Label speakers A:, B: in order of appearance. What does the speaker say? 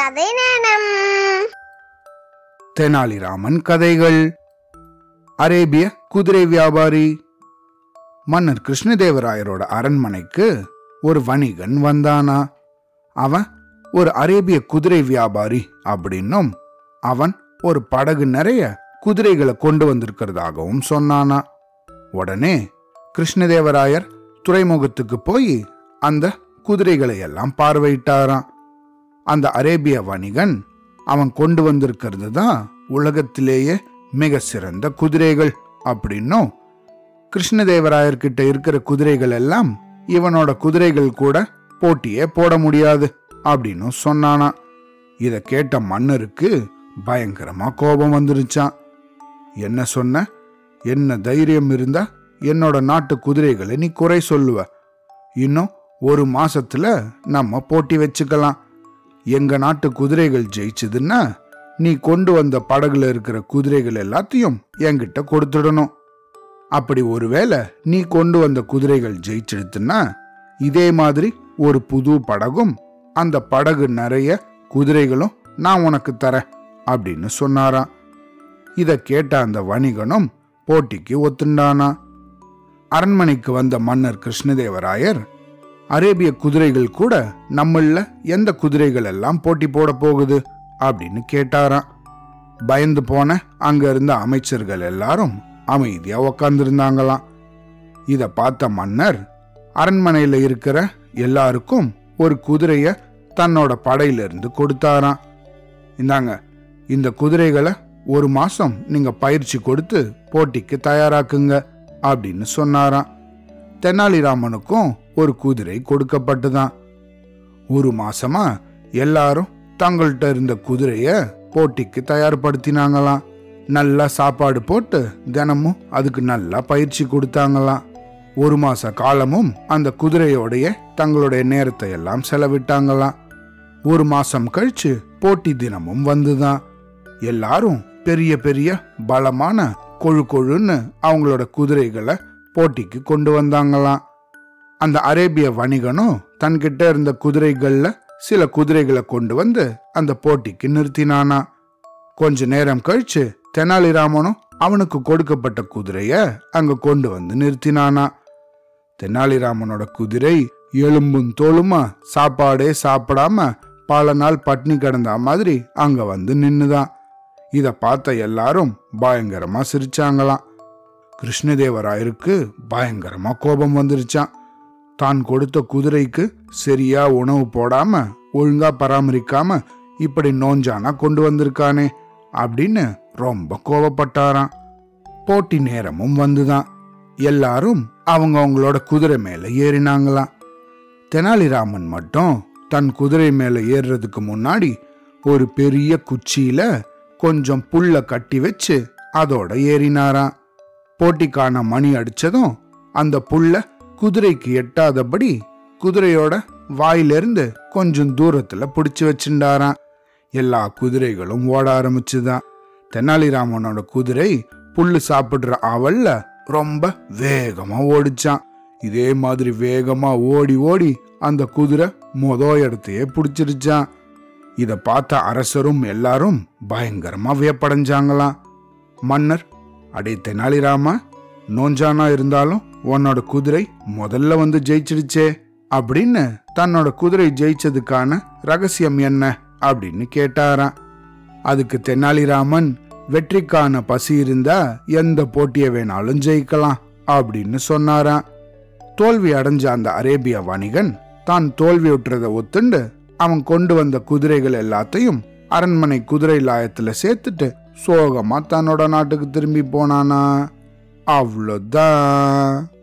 A: கதை நேரம்
B: தெனாலிராமன் கதைகள். அரேபிய குதிரை வியாபாரி. மன்னர் கிருஷ்ணதேவராயரோட அரண்மனைக்கு ஒரு வணிகன் வந்தானா. அவன் ஒரு அரேபிய குதிரை வியாபாரி அப்படின்னும் அவன் ஒரு படகு நிறைய குதிரைகளை கொண்டு வந்திருக்கிறதாகவும் சொன்னானா. உடனே கிருஷ்ணதேவராயர் துறைமுகத்துக்கு போய் அந்த குதிரைகளை எல்லாம் பார்வையிட்டாராம். அந்த அரேபிய வணிகன் அவன் கொண்டு வந்திருக்கிறது தான் உலகத்திலேயே மிக சிறந்த குதிரைகள் அப்படின்னும் கிருஷ்ணதேவராயர்கிட்ட இருக்கிற குதிரைகள் எல்லாம் இவனோட குதிரைகள் கூட போட்டியே போட முடியாது அப்படின்னு சொன்னானா. இத கேட்ட மன்னருக்கு பயங்கரமா கோபம் வந்துருச்சான். என்ன சொன்ன? என்ன தைரியம் இருந்தா என்னோட நாட்டு குதிரைகளை நீ குறை சொல்லுவ. இன்னும் ஒரு மாசத்துல நம்ம போட்டி வச்சுக்கலாம். எங்க நாட்டு குதிரைகள் ஜெயிச்சதுன்னா நீ கொண்டு வந்த படகுல இருக்கிற குதிரைகள் எல்லாத்தையும் என்கிட்ட கொடுத்துடணும். அப்படி ஒருவேளை நீ கொண்டு வந்த குதிரைகள் ஜெயிச்சிடுத்துன்னா இதே மாதிரி ஒரு புது படகும் அந்த படகு நிறைய குதிரைகளும் நான் உனக்கு தரேன் அப்படின்னு சொன்னாராம். இத கேட்ட அந்த வணிகனும் போட்டிக்கு ஒத்துண்டானா அரண்மனைக்கு வந்த மன்னர் கிருஷ்ணதேவராயர் அரேபிய குதிரைகள் கூட நம்மள எந்த குதிரைகள் எல்லாம் போட்டி போட போகுது அப்படின்னு கேட்டாராம். பயந்து போன அங்க இருந்த அமைச்சர்கள் எல்லாரும் அமைதியா உக்காந்துருந்தாங்களாம். இத பார்த்த மன்னர் அரண்மனையில இருக்கிற எல்லாருக்கும் ஒரு குதிரைய தன்னோட படையிலிருந்து கொடுத்தாராம். இந்தாங்க இந்த குதிரைகளை ஒரு மாசம் நீங்க பயிற்சி கொடுத்து போட்டிக்கு தயாராக்குங்க அப்படின்னு சொன்னாராம். தெனாலிராமனுக்கும் ஒரு குதிரை கொடுக்கப்பட்டுதான். ஒரு மாசமா எல்லாரும் தங்கள்கிட்ட இருந்த குதிரைய போட்டிக்கு தயார்படுத்தினாங்களாம். நல்லா சாப்பாடு போட்டு தினமும் அதுக்கு நல்லா பயிற்சி கொடுத்தாங்களாம். ஒரு மாச காலமும் அந்த குதிரையோடைய தங்களுடைய நேரத்தை எல்லாம் செலவிட்டாங்களாம். ஒரு மாசம் கழிச்சு போட்டி தினமும் வந்துதான். எல்லாரும் பெரிய பெரிய பலமான கொழு கொழுன்னு அவங்களோட குதிரைகளை போட்டிக்கு கொண்டு வந்தாங்களாம். அந்த அரேபிய வணிகனும் தன்கிட்ட இருந்த குதிரைகள்ல சில குதிரைகளை கொண்டு வந்து அந்த போட்டிக்கு நிறுத்தினானா. கொஞ்ச நேரம் கழிச்சு தெனாலிராமனும் அவனுக்கு கொடுக்கப்பட்ட குதிரைய அங்க கொண்டு வந்து நிறுத்தினானா. தெனாலிராமனோட குதிரை எலும்பும் தோலுமா சாப்பாடே சாப்பிடாம பல நாள் பட்னி கிடந்த மாதிரி அங்க வந்து நின்னுதான். இத பார்த்த எல்லாரும் பயங்கரமா சிரிச்சாங்களாம். கிருஷ்ணதேவராயருக்கு பயங்கரமா கோபம் வந்துருச்சான் தான் கொடுத்த குதிரைக்கு சரியா உணவு போடாம ஒழுங்கா பராமரிக்காம இப்படி நோஞ்சானா கொண்டு வந்திருக்கானே அப்படின்னு ரொம்ப கோவப்பட்டாராம். போட்டி நேரமும் வந்துதான். எல்லாரும் அவங்க அவங்களோட குதிரை மேல ஏறினாங்களாம். தெனாலிராமன் மட்டும் தன் குதிரை மேல ஏறுறதுக்கு முன்னாடி ஒரு பெரிய குச்சியில கொஞ்சம் புல்ல கட்டி வச்சு அதோட ஏறினாராம். போட்டிக்கான மணி அடிச்சதும் அந்த புல்ல குதிரைக்கு எட்டாதபடி குதிரையோட வாயிலிருந்து கொஞ்சம் தூரத்துல பிடிச்சு வச்சுட்டாராம் எல்லா குதிரைகளும் ஓட ஆரம்பிச்சுதான். தெனாலிராமனோட குதிரை புல்லு சாப்பிடுற அவல்ல ரொம்ப வேகமா ஓடிச்சான். இதே மாதிரி வேகமா ஓடி ஓடி அந்த குதிரை மொத இடத்தையே பிடிச்சிருச்சான். இத பார்த்த அரசரும் எல்லாரும் பயங்கரமா வியப்படைஞ்சாங்களாம். மன்னர் அடே தெனாலிராமா நோஞ்சானா இருந்தாலும் உன்னோட குதிரை முதல்ல வந்து ஜெயிச்சிடுச்சே அப்படின்னு தன்னோட குதிரை ஜெயிச்சதுக்கான ரகசியம் என்ன அப்படின்னு கேட்டாராம். அதுக்கு தெனாலிராமன் வெற்றிக்கான பசி இருந்தா எந்த போட்டியை வேணாலும் ஜெயிக்கலாம் அப்படின்னு சொன்னாராம். தோல்வி அடைஞ்ச அந்த அரேபிய வணிகன் தான் தோல்வியுற்றதை ஒத்துண்டு அவன் கொண்டு வந்த குதிரைகள் எல்லாத்தையும் அரண்மனை குதிரை லாயத்துல சேர்த்துட்டு சோகமா தன்னோட நாட்டுக்கு திரும்பி போனானா. Avlodin.